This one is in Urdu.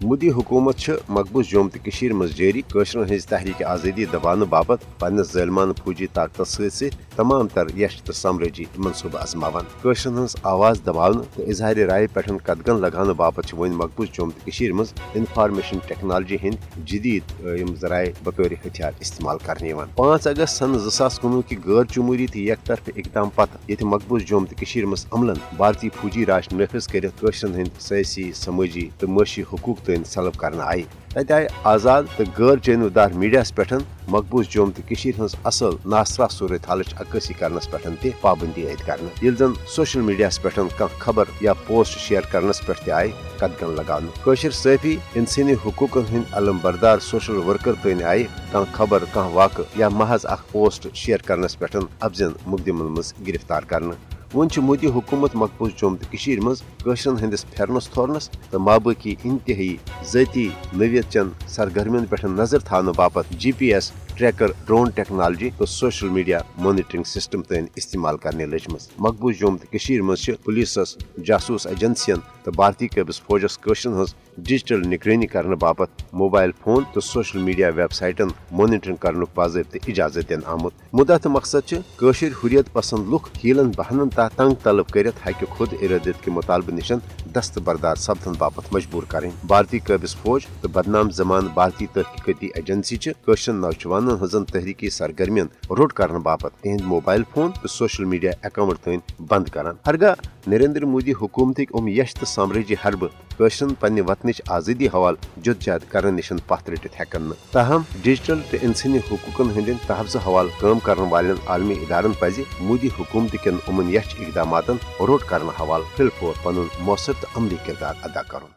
مودی حکومت مقبوض جوم تو مز جاری ہز تحریک آزادی دبان باپت پنس ظلمان فوجی طاقت ست تمام تر یش تو سمرجی منصوبہ ازماوان قشرن ہز آواز دباؤن تو اظہار رائے پہ قدگن لگان باپت ون مقبوض جوم تو مز انفارمیشن ٹیکنالوجی ہند جدید ذرائع بطور ہتھیار استعمال کرنے پانچ اگست سن زاس کنوہ کی غیر جمہوری تو یک طرف اقدام پتہ یہ مقبوض جوم تو مز عملن بھارتی فوجی راج نافذ کرشرن ہند سیاسی سماجی تو معاشی حقوق تین سلب کرنا آئی تتہ آئی آزاد تو غیر جانبدار میڈیا پہ مقبوض جوم تو ہز اصل ناصرہ صورت حالچ عکاسی کرنس پہ تہ پابندی عائد کرنا یل زن سوشل میڈیا پہ کھانا خبر یا پوسٹ شیئر کرنس پہ تہ آئی قدگن لگان قشر انسانی حقوق ہند علم بردار سوشل ورکر تین آئی کھانا خبر کھانا واقع یا محض اخ پوسٹ شیئر کرنس پہ افزن مقدمن مز گرفتار کرنا ون مودی حکومت مقبوض جوم تو مزرن ہندس پھرنس تھورنس تو مابقی انتہائی ذاتی نویت چن سرگرمین پہ نظر تھاؤ باپت G P S tracker drone technology تو سوشل میڈیا مانیٹرنگ سسٹم تین استعمال کرنے لجم مقبوض جوم تو مز پولیسس جاسوس ایجنسین تو بھارتی قبض فوجس قشرن ہز ڈیجیٹل نگرانی کرنے باپت موبائل فون تو سوشل میڈیا ویب سائٹن مانیٹرنگ کرنے باضابطہ اجازت دن آمت مدعا تو مقصد حریت پسند لکھ ہیلن بہنن تحت تنگ طلب کرت ہکہ خود ارادت کے مطالبہ نشن دست بردار سپدن باپت مجبور کریں۔ بھارتی قابض فوج تو بدنام زمان بھارتی تحقیقاتی ایجنسی قشرن نوجوان ہزن تحریکی سرگرمین روٹ کرنے باپت تہند موبائل فون تو سوشل میڈیا اکاؤنٹ تین بند کران ہرگاہ نریندر مودی حکومت ام یش تو سامراجی حربہ قشرن پنہ وطنچ آزادی حوالہ جد جہد کرنے نشن پتھ رٹت ہیکن تاہم ڈیجیٹل تو انسانی حقوقن ہند تحفظ حوالہ کام کرنے والن عالمی ادارن پزِ مودی حکومت کن امن یش اقدامات روٹ کرنے حوالہ پھل فور پن مؤثر تو عملی کردار ادا کرن۔